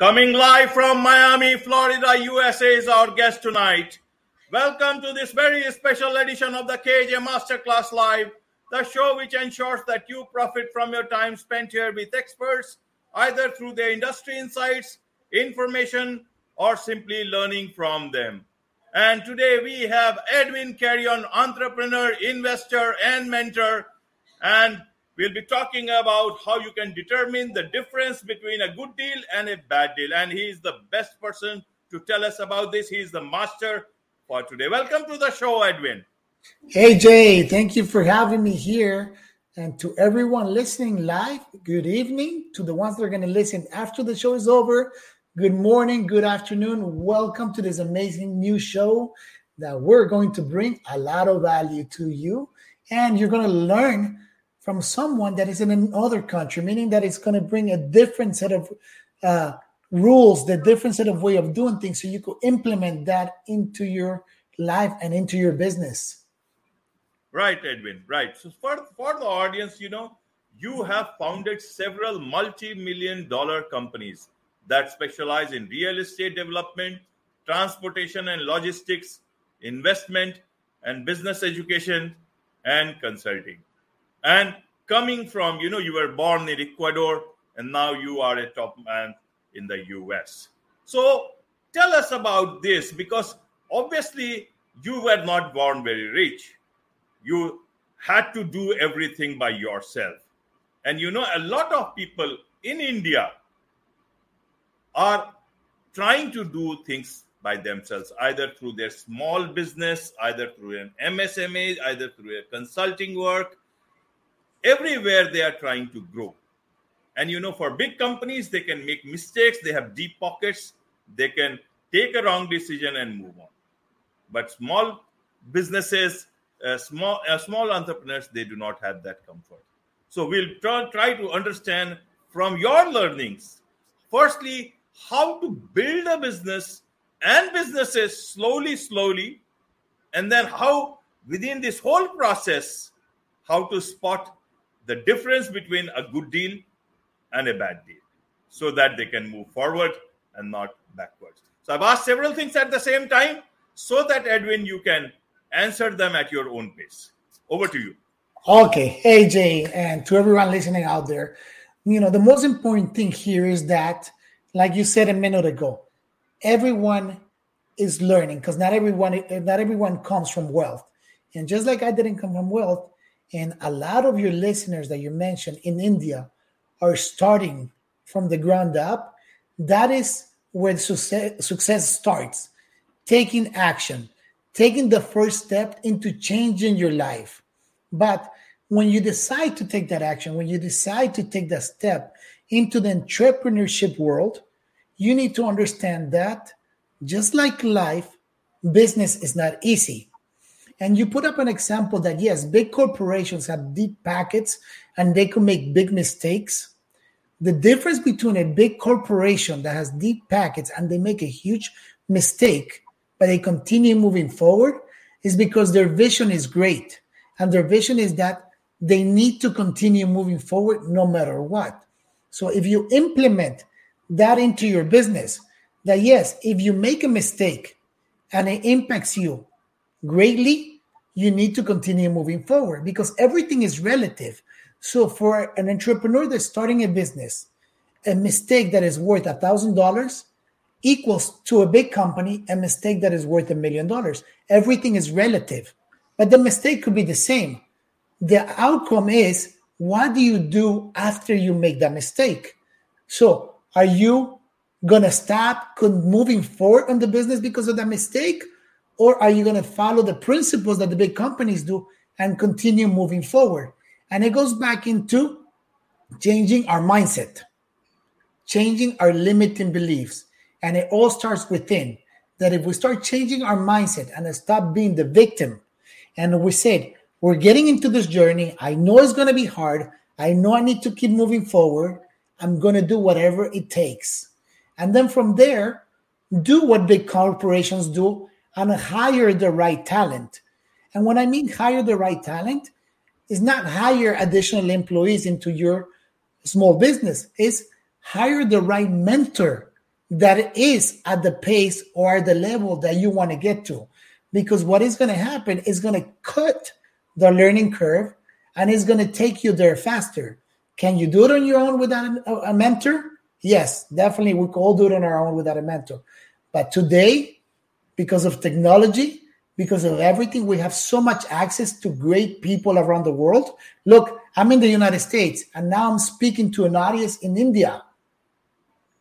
Coming live from Miami, Florida, USA is our guest tonight. Welcome to this very special edition of the KJ Masterclass Live, the show which ensures that you profit from your time spent here with experts, either through their industry insights, information, or simply learning from them. And today we have Edwin Carrion, entrepreneur, investor, and mentor. And we'll be talking about how you can determine the difference between a good deal and a bad deal. And he's the best person to tell us about this. He's the master for today. Welcome to the show, Edwin. Hey, Jay. Thank you for having me here. And to everyone listening live, good evening. To the ones that are going to listen after the show is over, good morning, good afternoon. Welcome to this amazing new show that we're going to bring a lot of value to you. And you're going to learn from someone that is in another country, meaning that it's going to bring a different set of uh, rules, the different set of way of doing things, so you could implement that into your life and into your business. Right, Edwin. Right. So for for the audience, you know, you have founded several multi-million dollar companies that specialize in real estate development, transportation and logistics, investment and business education, and consulting. And coming from, you know, you were born in Ecuador and now you are a top man in the US. So tell us about this because obviously you were not born very rich. You had to do everything by yourself. And you know, a lot of people in India are trying to do things by themselves, either through their small business, either through an MSME, either through a consulting work. Everywhere they are trying to grow. And you know, for big companies, they can make mistakes, they have deep pockets, they can take a wrong decision and move on. But small businesses, uh, small uh, small entrepreneurs, they do not have that comfort. So we'll try, try to understand from your learnings. Firstly, how to build a business and businesses slowly, slowly, and then how within this whole process, how to spot the difference between a good deal and a bad deal so that they can move forward and not backwards. So I've asked several things at the same time so that Edwin, you can answer them at your own pace. Over to you. Okay. Hey, Jay, and to everyone listening out there, you know, the most important thing here is that like you said a minute ago, everyone is learning because not everyone not everyone comes from wealth. And just like I didn't come from wealth, and a lot of your listeners that you mentioned in India are starting from the ground up, that is where success, success starts. Taking action, taking the first step into changing your life. But when you decide to take that action, when you decide to take that step, into the entrepreneurship world, you need to understand that just like life, business is not easy. And you put up an example that yes, big corporations have deep pockets and they can make big mistakes. The difference between a big corporation that has deep pockets and they make a huge mistake, but they continue moving forward, is because their vision is great. And their vision is that they need to continue moving forward no matter what. So if you implement that into your business, that yes, if you make a mistake and it impacts you greatly, you need to continue moving forward because everything is relative. So for an entrepreneur that's starting a business, a mistake that is worth a thousand dollars equals to a big company a mistake that is worth a million dollars. Everything is relative, but the mistake could be the same. The outcome is what do you do after you make that mistake? So, are you to stop moving forward on the business because of that mistake? Or are you going to follow the principles that the big companies do and continue moving forward? And it goes back into changing our mindset, changing our limiting beliefs. And it all starts within. That if we start changing our mindset and stop being the victim, and we said, we're getting into this journey. I know it's going to be hard. I know I need to keep moving forward. I'm going to do whatever it takes. And then from there, do what big corporations do and hire the right talent. And when I mean hire the right talent, is not hire additional employees into your small business, is hire the right mentor that is at the pace or the level that you want to get to. Because what is going to happen is going to cut the learning curve and it's going to take you there faster. Can you do it on your own without a, mentor? Yes, definitely. We can all do it on our own without a mentor. But today, because of technology, because of everything, we have so much access to great people around the world. Look, I'm in the United States and now I'm speaking to an audience in India.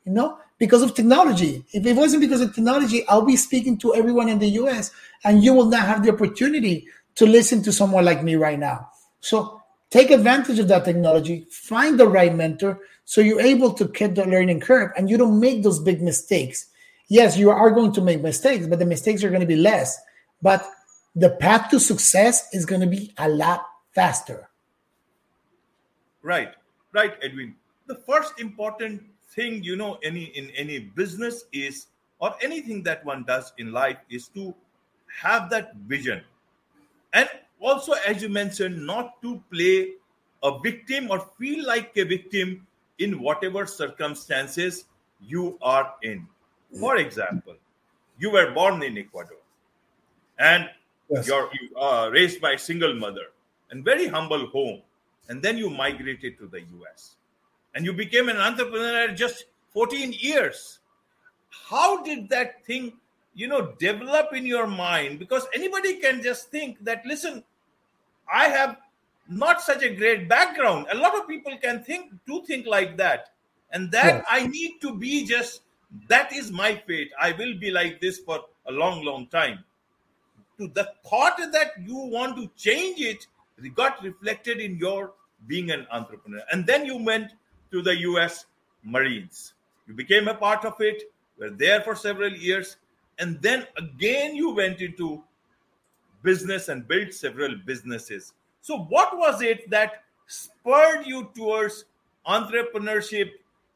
You know, because of technology. If it wasn't because of technology, I'll be speaking to everyone in the US and you will not have the opportunity to listen to someone like me right now. So take advantage of that technology, find the right mentor so you're able to keep the learning curve and you don't make those big mistakes. Yes, you are going to make mistakes, but the mistakes are going to be less. But the path to success is going to be a lot faster. Right, right, Edwin. The first important thing you know any in any business is or anything that one does in life is to have that vision and also as you mentioned not to play a victim or feel like a victim in whatever circumstances you are in for example you were born in ecuador and yes. you're you are raised by a single mother and very humble home and then you migrated to the us and you became an entrepreneur at just 14 years how did that thing you know develop in your mind because anybody can just think that listen i have not such a great background a lot of people can think do think like that and that yes. i need to be just that is my fate i will be like this for a long long time to the thought that you want to change it got reflected in your being an entrepreneur and then you went to the US Marines. You became a part of it, were there for several years, and then again you went into business and built several businesses. So, what was it that spurred you towards entrepreneurship,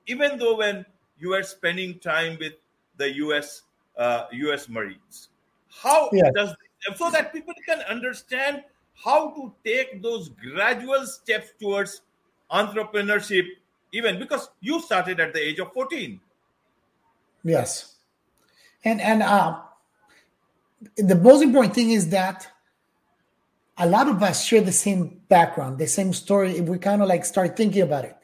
even though when you were spending time with the US uh, US Marines? How yeah. does so that people can understand how to take those gradual steps towards entrepreneurship even because you started at the age of 14 yes and and uh, the most important thing is that a lot of us share the same background the same story if we kind of like start thinking about it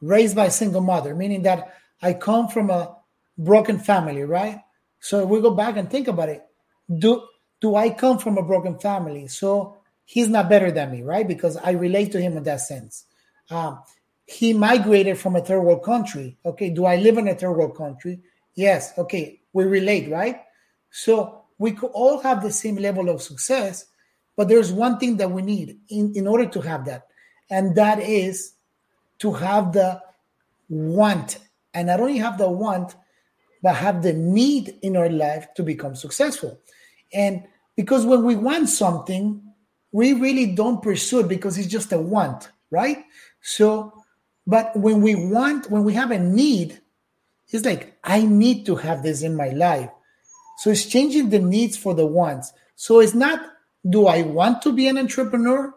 raised by a single mother meaning that i come from a broken family right so we go back and think about it do do i come from a broken family so he's not better than me right because i relate to him in that sense um, he migrated from a third world country. Okay, do I live in a third world country? Yes. Okay, we relate, right? So we could all have the same level of success, but there's one thing that we need in, in order to have that, and that is to have the want. And not only have the want, but have the need in our life to become successful. And because when we want something, we really don't pursue it because it's just a want, right? So but when we want, when we have a need, it's like, I need to have this in my life. So it's changing the needs for the wants. So it's not, do I want to be an entrepreneur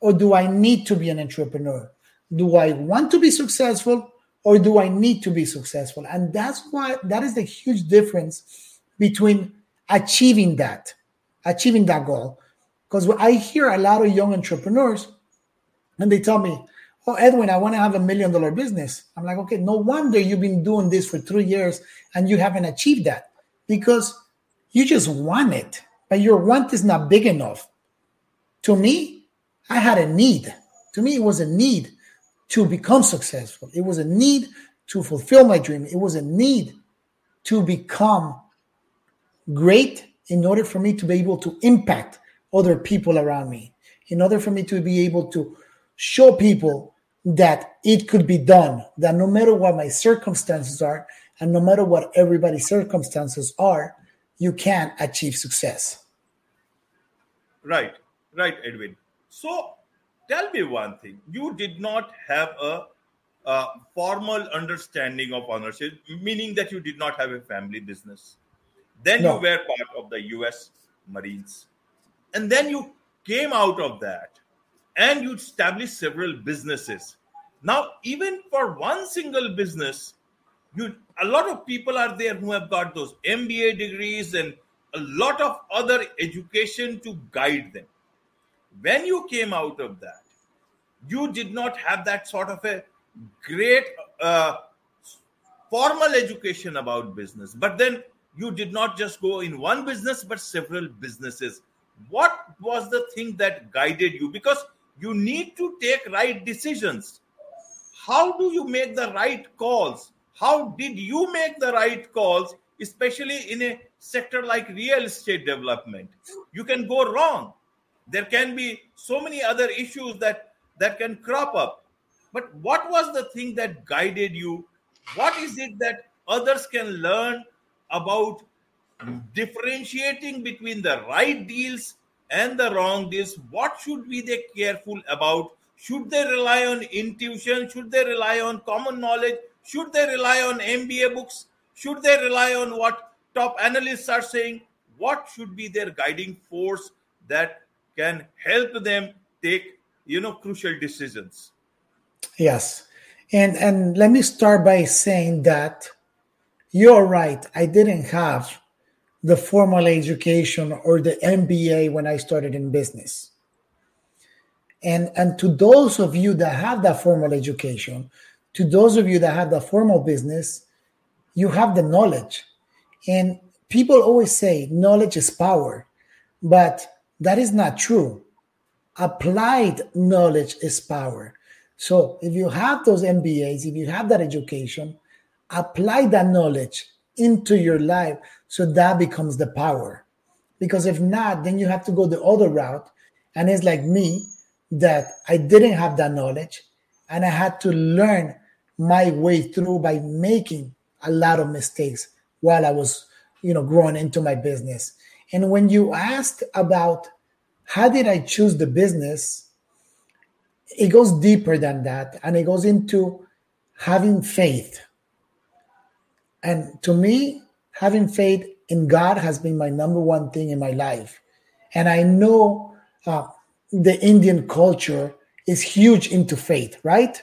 or do I need to be an entrepreneur? Do I want to be successful or do I need to be successful? And that's why that is the huge difference between achieving that, achieving that goal. Because I hear a lot of young entrepreneurs and they tell me, oh edwin i want to have a million dollar business. I'm like okay no wonder you've been doing this for three years and you haven't achieved that. Because you just want it but your want is not big enough. To me i had a need. To me it was a need to become successful it was a need to fulfill my dream it was a need to become great in order for me to be able to impact other people around me in order for me to be able to show people that it could be done, that no matter what my circumstances are, and no matter what everybody's circumstances are, you can achieve success. Right, right, Edwin. So tell me one thing. You did not have a, a formal understanding of ownership, meaning that you did not have a family business. Then no. you were part of the US Marines. And then you came out of that and you established several businesses. Now, even for one single business, you a lot of people are there who have got those MBA degrees and a lot of other education to guide them. When you came out of that, you did not have that sort of a great uh, formal education about business, but then you did not just go in one business, but several businesses. What was the thing that guided you? Because you need to take right decisions. How do you make the right calls? How did you make the right calls, especially in a sector like real estate development? You can go wrong. There can be so many other issues that that can crop up. But what was the thing that guided you? What is it that others can learn about differentiating between the right deals and the wrong deals? What should be they careful about? Should they rely on intuition? Should they rely on common knowledge? Should they rely on MBA books? Should they rely on what top analysts are saying? What should be their guiding force that can help them take you know crucial decisions? Yes. And and let me start by saying that you're right. I didn't have the formal education or the MBA when I started in business. And and to those of you that have that formal education, to those of you that have the formal business, you have the knowledge. And people always say knowledge is power, but that is not true. Applied knowledge is power. So if you have those MBAs, if you have that education, apply that knowledge into your life so that becomes the power. Because if not, then you have to go the other route. And it's like me that I didn't have that knowledge and I had to learn my way through by making a lot of mistakes while I was, you know, growing into my business. And when you asked about how did I choose the business, it goes deeper than that and it goes into having faith and to me, having faith in God has been my number one thing in my life. And I know uh, the Indian culture is huge into faith, right?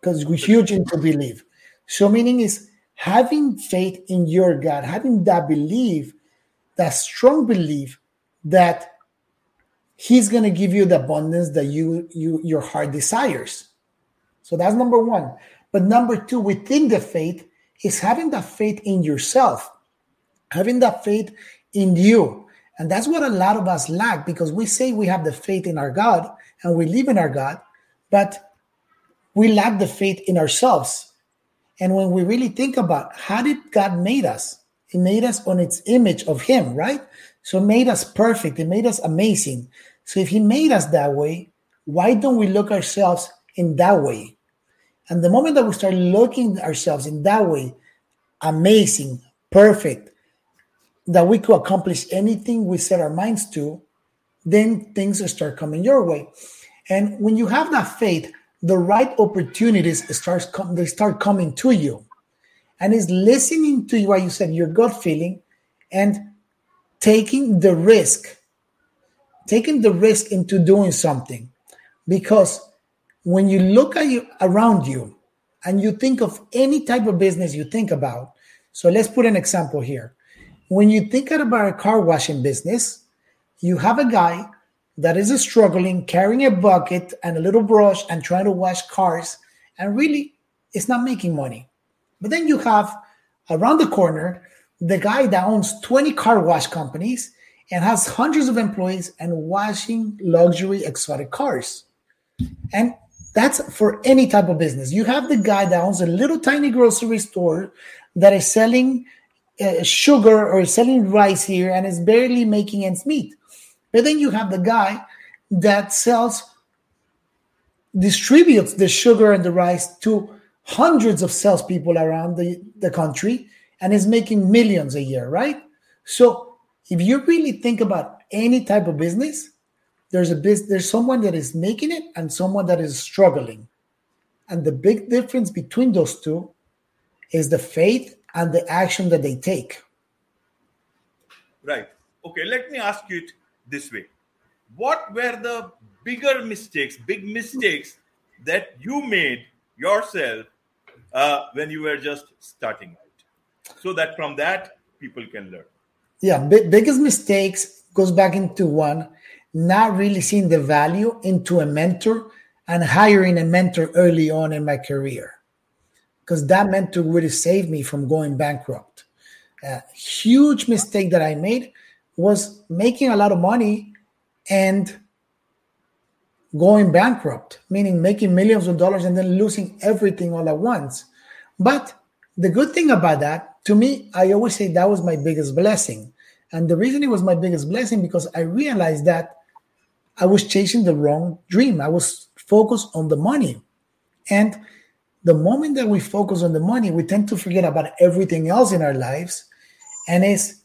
Because we're huge into belief. So, meaning is having faith in your God, having that belief, that strong belief that He's going to give you the abundance that you, you your heart desires. So that's number one. But number two, within the faith, is having that faith in yourself, having that faith in you. And that's what a lot of us lack because we say we have the faith in our God and we live in our God, but we lack the faith in ourselves. And when we really think about how did God made us? He made us on its image of him, right? So made us perfect. He made us amazing. So if he made us that way, why don't we look ourselves in that way? And the moment that we start looking ourselves in that way, amazing, perfect, that we could accomplish anything we set our minds to, then things start coming your way. And when you have that faith, the right opportunities starts com- they start coming to you. And is listening to what you said, your gut feeling, and taking the risk, taking the risk into doing something. Because when you look at you around you and you think of any type of business you think about, so let's put an example here. When you think about a car washing business, you have a guy that is struggling carrying a bucket and a little brush and trying to wash cars, and really it's not making money. But then you have around the corner the guy that owns 20 car wash companies and has hundreds of employees and washing luxury exotic cars. And that's for any type of business. You have the guy that owns a little tiny grocery store that is selling uh, sugar or selling rice here and is barely making ends meet. But then you have the guy that sells, distributes the sugar and the rice to hundreds of salespeople around the, the country and is making millions a year, right? So if you really think about any type of business, there's a biz, there's someone that is making it and someone that is struggling. And the big difference between those two is the faith and the action that they take. Right. Okay let me ask you it this way. What were the bigger mistakes big mistakes that you made yourself uh, when you were just starting out. So that from that people can learn. Yeah biggest mistakes goes back into one not really seeing the value into a mentor and hiring a mentor early on in my career. Because that mentor would have saved me from going bankrupt. A huge mistake that i made was making a lot of money and going bankrupt, meaning making millions of dollars and then losing everything all at once. But the good thing about that, to me, I always say that was my biggest blessing. And the reason it was my biggest blessing because I realized that I was chasing the wrong dream. I was focused on the money. And the moment that we focus on the money, we tend to forget about everything else in our lives. And it's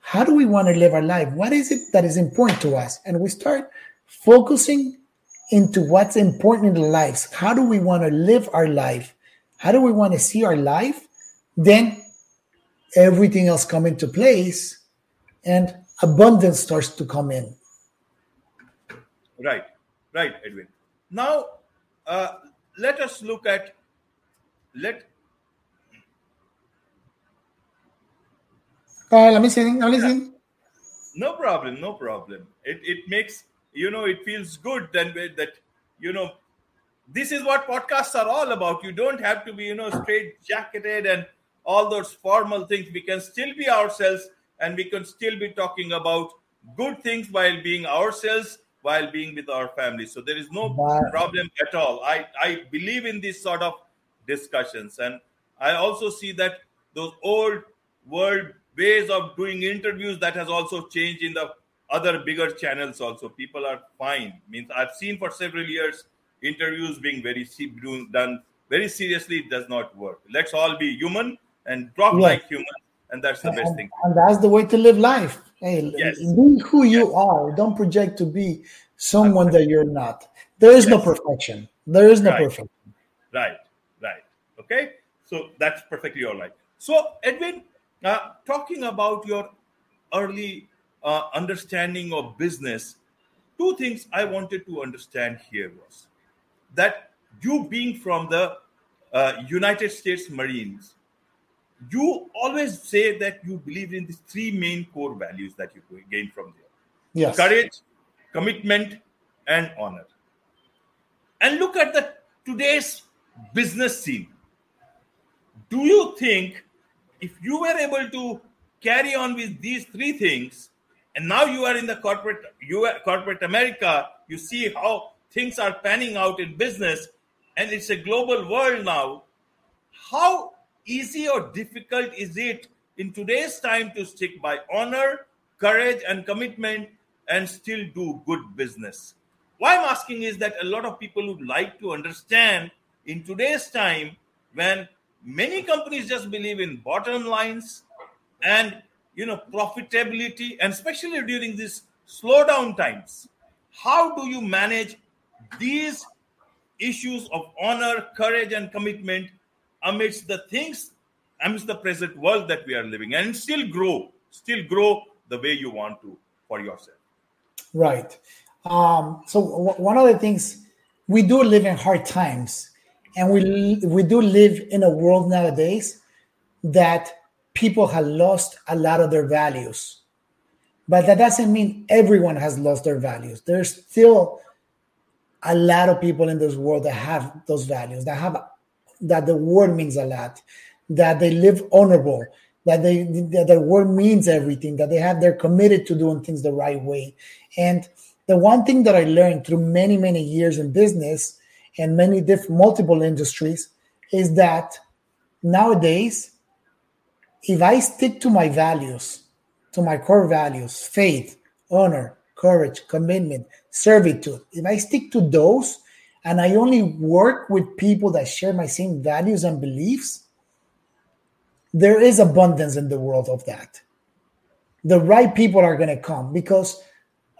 how do we want to live our life? What is it that is important to us? And we start focusing into what's important in the lives. How do we want to live our life? How do we want to see our life? Then everything else come into place and abundance starts to come in. Right, right, Edwin. Now, uh, let us look at let. Uh, let me see. Let me see. No problem. No problem. It it makes you know it feels good then that you know this is what podcasts are all about. You don't have to be you know straight jacketed and all those formal things. We can still be ourselves and we can still be talking about good things while being ourselves while being with our family. So there is no problem at all. I i believe in these sort of discussions. And i also see that those old world ways of doing interviews that has also changed in the other bigger channels also. People are fine. Means i've seen for several years interviews being very done very seriously it does not work. Let's all be human and talk yeah. like human and that's the and, best thing. and that's the way to live life. Hey yes. be who you yes. are. Don't project to be someone that you're not. There is yes. no perfection. There is no right. perfection. Right. Right. Okay? So that's perfectly all right. So edwin uh, talking about your early uh, understanding of business, two things I wanted to understand here was that you being from the uh, United States Marines, you always say that you believe in these three main core values that you gain from there yes. courage, commitment, and honor. And look at the today's business scene. Do you think if you were able to carry on with these three things, and now you are in the corporate corporate america you see how things are panning out in business and it's a global world now. How easy or difficult is it in today's time to stick by honor courage and commitment and still do good business? Why i'm asking is that a lot of people would like to understand in today's time when many companies just believe in bottom lines and you know profitability and especially during these slowdown times how do you manage these issues of honor courage and commitment amidst the things amidst the present world that we are living and still grow still grow the way you want to for yourself? Right. Um, so w- one of the things we do live in hard times and we we do live in a world nowadays that people have lost a lot of their values. But that doesn't mean everyone has lost their values. There's still a lot of people in this world that have those values, that have that the word means a lot, that they live honorable, that they that the word means everything, that they have they're committed to doing things the right way. And the one thing that I learned through many, many years in business and many different multiple industries is that nowadays if I stick to my values, to my core values, faith, honor, courage, commitment, servitude, if I stick to those and I only work with people that share my same values and beliefs, there is abundance in the world of that. The right people are going to come because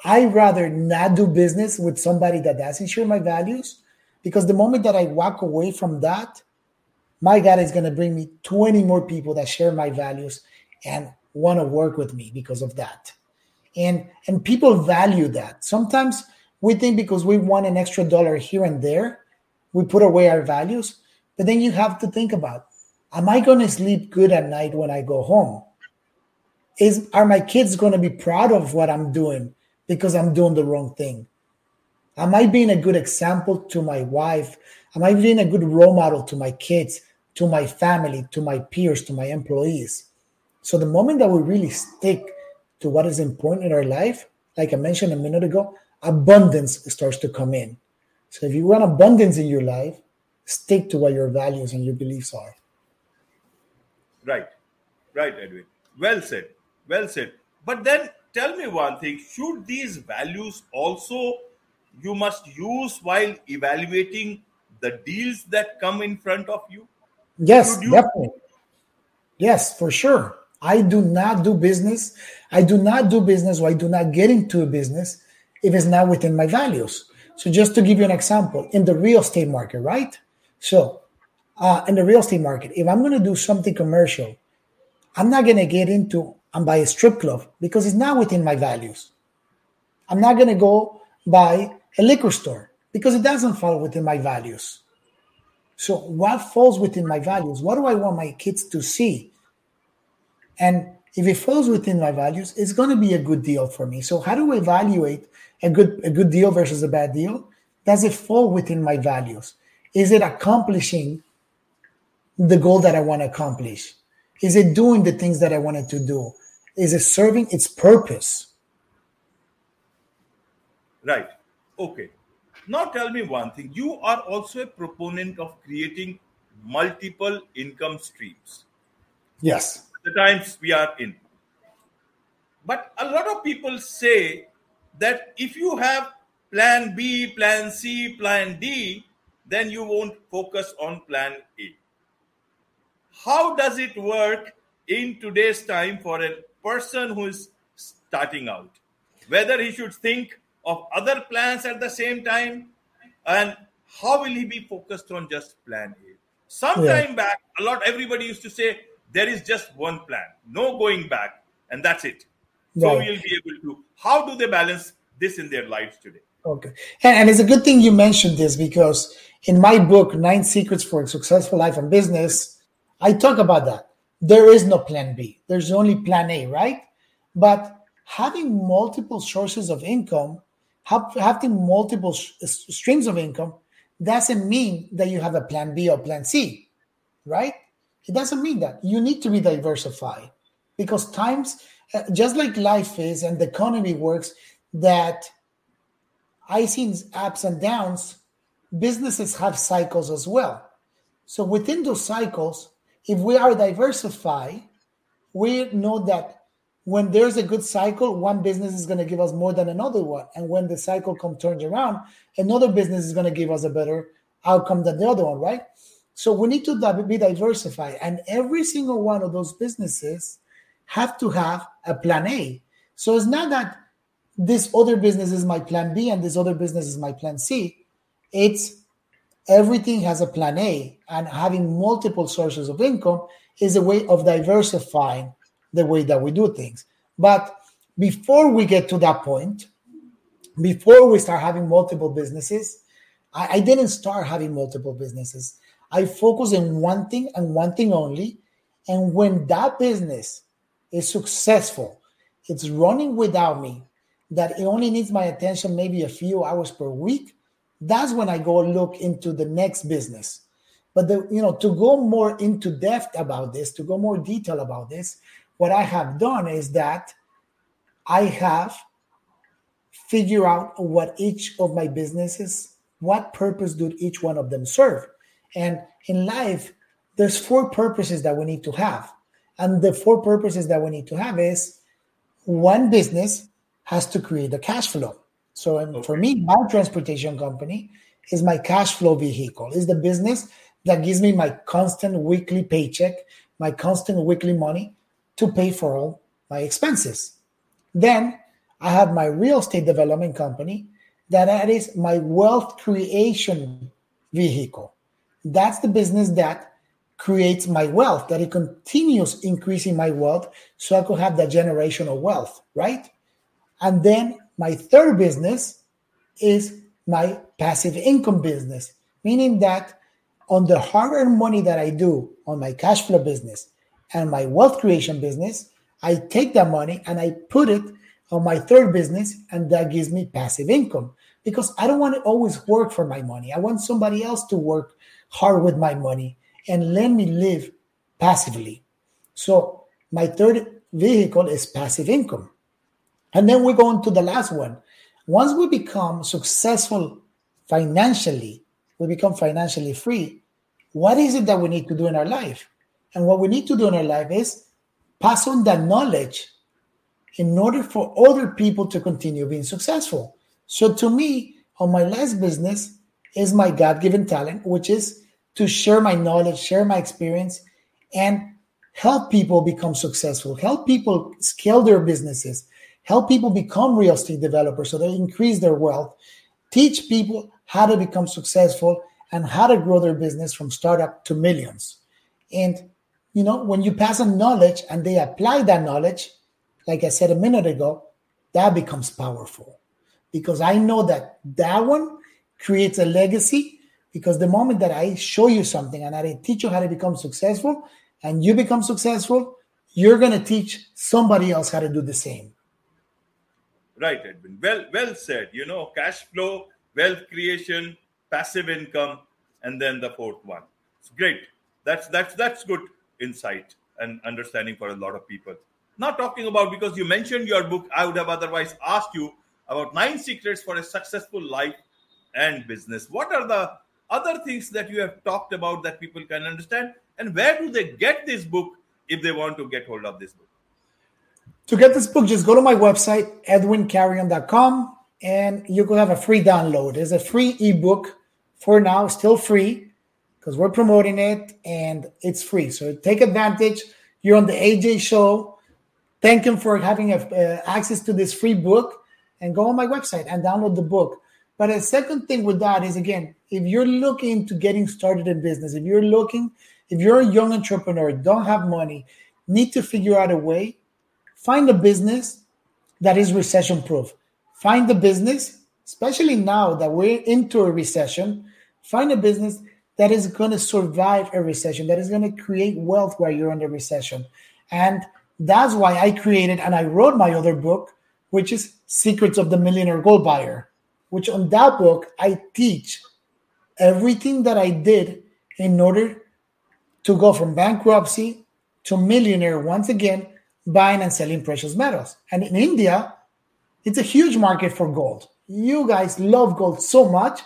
I rather not do business with somebody that doesn't share my values because the moment that I walk away from that, my God is going to bring me 20 more people that share my values and want to work with me because of that. And and people value that. Sometimes we think because we want an extra dollar here and there, we put away our values. But then you have to think about am I going to sleep good at night when I go home? Is are my kids going to be proud of what I'm doing because I'm doing the wrong thing? Am I being a good example to my wife? Am I being a good role model to my kids, to my family, to my peers, to my employees? So the moment that we really stick to what is important in our life, like I mentioned a minute ago, abundance starts to come in. So if you want abundance in your life, stick to what your values and your beliefs are. Right, right, Edwin. Well said, well said. But then tell me one thing should these values also you must use while evaluating the deals that come in front of you? Yes, definitely. Yes, for sure. I do not do business. I do not do business or I do not get into a business if it's not within my values. So, just to give you an example, in the real estate market, right? So, uh, in the real estate market, if I'm going to do something commercial, I'm not going to get into and buy a strip club because it's not within my values. I'm not going to go buy a liquor store because it doesn't fall within my values. So, what falls within my values? What do I want my kids to see? And if it falls within my values, it's going to be a good deal for me. So, how do I evaluate a good a good deal versus a bad deal? Does it fall within my values? Is it accomplishing the goal that I want to accomplish? Is it doing the things that I wanted to do? Is it serving its purpose? Right. Okay. Now tell me one thing. You are also a proponent of creating multiple income streams. Yes. The times we are in. But a lot of people say that if you have plan B, plan C, plan D, then you won't focus on plan A. How does it work in today's time for a person who is starting out? Whether he should think of other plans at the same time and how will he be focused on just plan A? Some yeah. time back, a lot everybody used to say there is just one plan, no going back, and that's it. So right. we'll be able to. How do they balance this in their lives today? Okay. And, and, it's a good thing you mentioned this because in my book, Nine Secrets for a Successful Life and Business, I talk about that. There is no plan B, there's only plan A, right? But having multiple sources of income, having multiple streams of income, doesn't mean that you have a plan B or plan C, right? It doesn't mean that. You need to be diversified because times, uh, just like life is and the economy works, that I see ups and downs, businesses have cycles as well. So within those cycles, if we are diversified, we know that when there's a good cycle, one business is going to give us more than another one. And when the cycle come turns around, another business is going to give us a better outcome than the other one, right? So we need to be diversified. And every single one of those businesses have to have a plan A. So it's not that this other business is my plan B and this other business is my plan C. It's everything has a plan A, and having multiple sources of income is a way of diversifying the way that we do things. But before we get to that point, before we start having multiple businesses, I, I didn't start having multiple businesses. I focus on one thing and one thing only. And when that business is successful, it's running without me, that it only needs my attention maybe a few hours per week, that's when I go look into the next business. But the you know to go more into depth about this, to go more detail about this, what I have done is that I have figured out what each of my businesses, what purpose do each one of them serve. And in life, there's four purposes that we need to have. And the four purposes that we need to have is one business has to create a cash flow. So okay. for me, my transportation company is my cash flow vehicle. Is the business that gives me my constant weekly paycheck, my constant weekly money to pay for all my expenses. Then I have my real estate development company that, is my wealth creation vehicle. That's the business that creates my wealth, that it continues increasing my wealth so I could have that generational wealth, right? And then my third business is my passive income business, meaning that on the hard earned money that I do on my cash flow business and my wealth creation business, I take that money and I put it on my third business, and that gives me passive income because I don't want to always work for my money. I want somebody else to work hard with my money and let me live passively. So, my third vehicle is passive income. And then we go on to the last one. Once we become successful financially, we become financially free. What is it that we need to do in our life? And what we need to do in our life is pass on that knowledge in order for other people to continue being successful. So to me, on my last business is my God-given talent, which is to share my knowledge, share my experience, and help people become successful, help people scale their businesses, help people become real estate developers so they increase their wealth, teach people how to become successful and how to grow their business from startup to millions. And you know, when you pass on knowledge and they apply that knowledge, like I said a minute ago, that becomes powerful because I know that that one creates a legacy. Because the moment that I show you something and I teach you how to become successful and you become successful, you're going to teach somebody else how to do the same. Right, Edwin. Well, well said. You know, cash flow, wealth creation, passive income, and then the fourth one. It's great. That's that's that's good insight and understanding for a lot of people. Not talking about because you mentioned your book, I would have otherwise asked you about nine secrets for a successful life and business. What are the other things that you have talked about that people can understand? And where do they get this book if they want to get hold of this book? To get this book, just go to my website, edwincarrion.com, and you can have a free download. It's a free ebook for now, still free because we're promoting it and it's free. So take advantage. You're on the AJ show. Thank him for having a, uh, access to this free book and go on my website and download the book. But a second thing with that is again, if you're looking to getting started in business, if you're looking, if you're a young entrepreneur, don't have money, need to figure out a way, find a business that is recession proof. Find the business, especially now that we're into a recession, find a business that is going to survive a recession, that is going to create wealth while you're in the recession. And that's why I created and I wrote my other book, which is Secrets of the Millionaire Gold Buyer, which on that book, I teach everything that I did in order to go from bankruptcy to millionaire once again, buying and selling precious metals. And in India, it's a huge market for gold. You guys love gold so much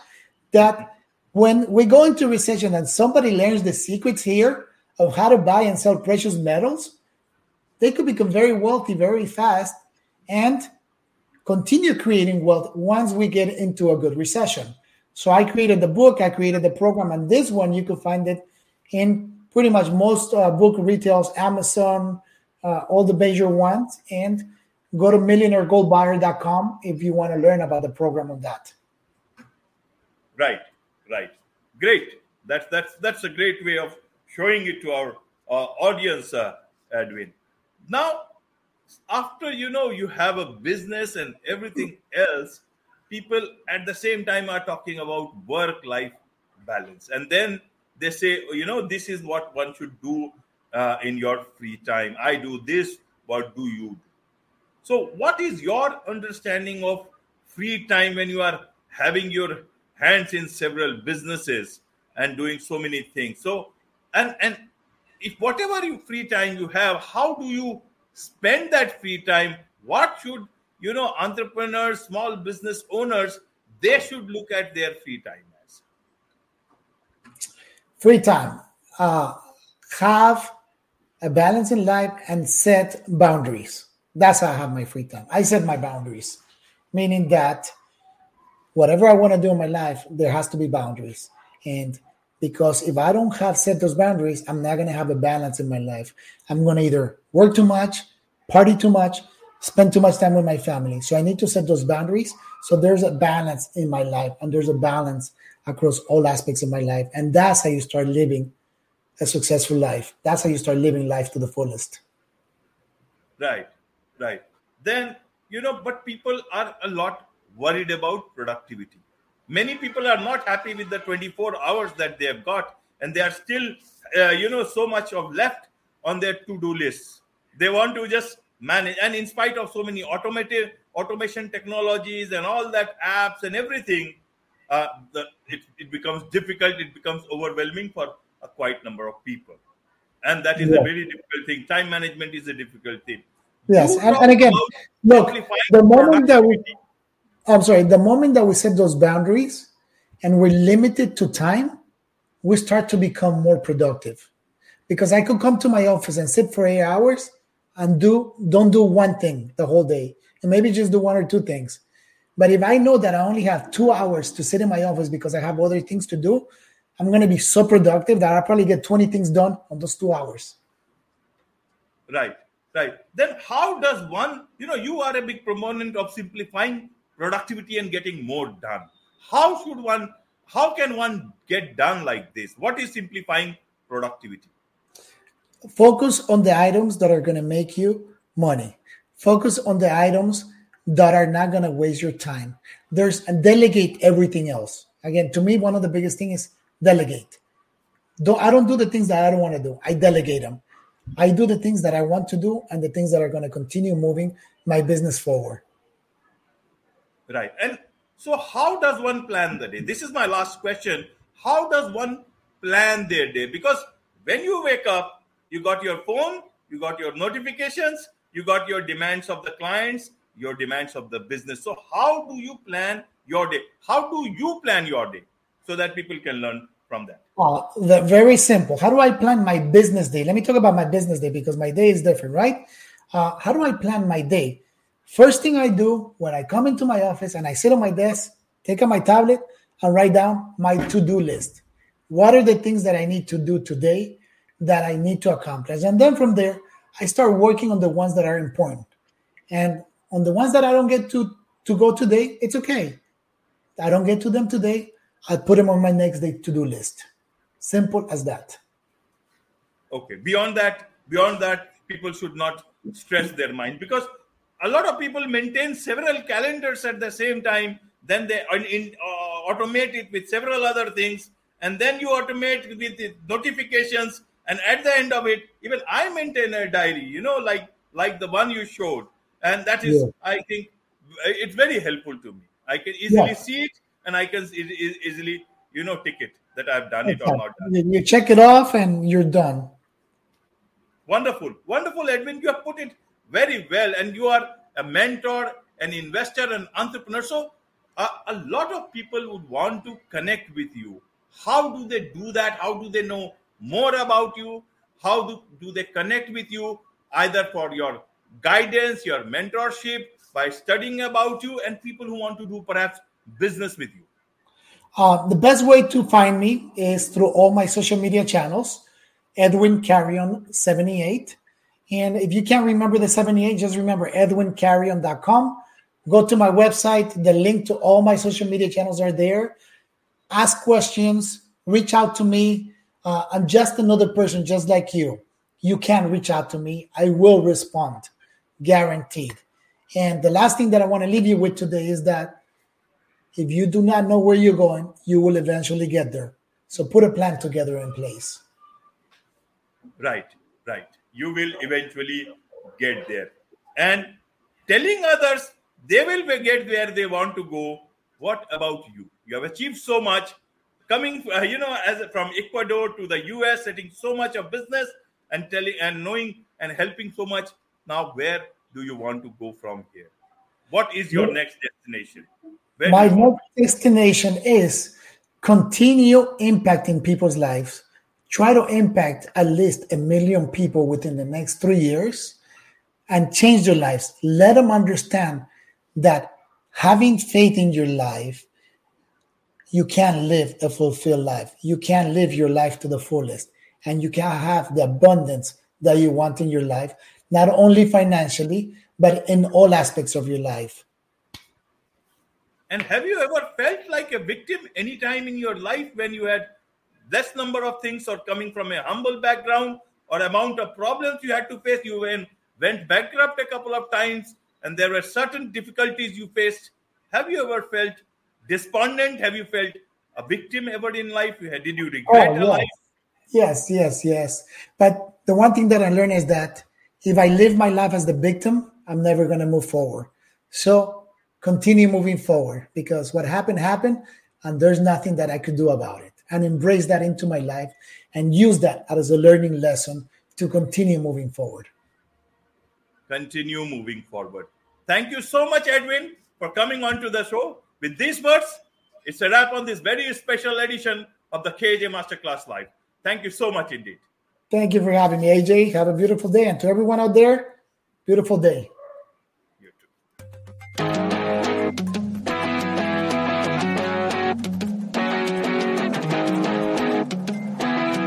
that when we go into recession and somebody learns the secrets here of how to buy and sell precious metals, they could become very wealthy very fast and continue creating wealth once we get into a good recession. So I created the book, I created the program, and this one you can find it in pretty much most uh, book retails, Amazon, uh, all the major ones, and go to millionairegoldbuyer.com if you want to learn about the program of that. Right. Right. Great. That's that's that's a great way of showing it to our uh, audience, uh, Edwin. Now, after you know you have a business and everything else, people at the same time are talking about work-life balance, and then they say, you know, this is what one should do uh, in your free time. I do this. What do you do? So, what is your understanding of free time when you are having your hands in several businesses and doing so many things. So and and if whatever you free time you have how do you spend that free time? What should you know entrepreneurs small business owners they should look at their free time as? Free time. Uh, have a balance in life and set boundaries. That's how i have my free time. I set my boundaries meaning that whatever I want to do in my life, there has to be boundaries. And because if I don't have set those boundaries, I'm not going to have a balance in my life. I'm going to either work too much, party too much, spend too much time with my family. So I need to set those boundaries. So there's a balance in my life and there's a balance across all aspects of my life. And that's how you start living a successful life. That's how you start living life to the fullest. Right, right. Then, you know, but people are a lot worried about productivity. Many people are not happy with the 24 hours that they have got, and they are still uh, you know so much of left on their to-do lists. They want to just manage and in spite of so many automated automation technologies and all that apps and everything uh, the, it, it becomes difficult it becomes overwhelming for a quite number of people. And that is yeah. a very difficult thing. Time management is a difficult thing. Yes and, and, again look the moment that we i'm sorry the moment that we set those boundaries and we're limited to time we start to become more productive. Because i could come to my office and sit for eight hours and do don't do one thing the whole day. And maybe just do one or two things. But if i know that i only have two hours to sit in my office because i have other things to do i'm going to be so productive that i'll probably get 20 things done on those two hours. Right right. Then how does one you know you are a big proponent of simplifying productivity and getting more done. How should one how can one get done like this? What is simplifying productivity? Focus on the items that are going to make you money. Focus on the items that are not going to waste your time. There's and delegate everything else. Again to me one of the biggest things is delegate. Don't i don't do the things that i don't want to do i delegate them i do the things that i want to do and the things that are going to continue moving my business forward right and so how does one plan the day this is my last question how does one plan their day because when you wake up you got your phone, you got your notifications, you got your demands of the clients, your demands of the business. So, how do you plan your day? How do you plan your day so that people can learn from that? Uh, the, very simple. How do I plan my business day? Let me talk about my business day because my day is different, right? Uh, how do I plan my day? First thing I do when I come into my office and I sit on my desk, take out my tablet, and write down my to do list. What are the things that I need to do today? that I need to accomplish. And then from there, I start working on the ones that are important. And on the ones that I don't get to to go today, it's okay. I don't get to them today, I'll put them on my next day to-do list. Simple as that. Okay. Beyond that, beyond that, people should not stress their mind because a lot of people maintain several calendars at the same time. Then they in, uh, automate it with several other things, and then you automate with the notifications and at the end of it even i maintain a diary you know like like the one you showed and that is yeah. i think it's very helpful to me i can easily yeah. see it and i can easily you know tick it that i've done it or not done. you check it off and you're done wonderful wonderful edwin you have put it very well and you are a mentor an investor an entrepreneur. So a lot of people would want to connect with you. How do they do that? How do they know more about you? How do, do they connect with you? Either for your guidance your mentorship by studying about you and people who want to do perhaps business with you. Uh, the best way to find me is through all my social media channels edwin carrion 78 and if you can't remember the 78 just remember edwincarrion.com go to my website the link to all my social media channels are there ask questions reach out to me uh, I'm just another person just like you. You can reach out to me. I will respond, guaranteed. And the last thing that I want to leave you with today is that if you do not know where you're going, you will eventually get there. So put a plan together in place. Right, right. You will eventually get there. And telling others they will get where they want to go. What about you? You have achieved so much coming, uh, you know, as from Ecuador to the US, setting so much of business and telling and knowing and helping so much. Now, where do you want to go from here? What is your next destination? Where My next destination is continue impacting people's lives. Try to impact at least a million people within the next three years and change their lives. Let them understand that having faith in your life you can live a fulfilled life. You can live your life to the fullest, and you can have the abundance that you want in your life, not only financially, but in all aspects of your life. And have you ever felt like a victim anytime in your life when you had less number of things or coming from a humble background or amount of problems you had to face? You went, went bankrupt a couple of times and there were certain difficulties you faced. Have you ever felt despondent? Have you felt a victim ever in life? Did you regret oh, yes. life? Yes, yes, yes. But the one thing that I learned is that if I live my life as the victim, I'm never going to move forward. So continue moving forward because what happened happened and there's nothing that I could do about it. And embrace that into my life and use that as a learning lesson to continue moving forward. Continue moving forward. Thank you so much, Edwin, for coming on to the show. With these words, it's a wrap on this very special edition of the KJ Masterclass Live. Thank you so much indeed. Thank you for having me, AJ. Have a beautiful day. And to everyone out there, beautiful day.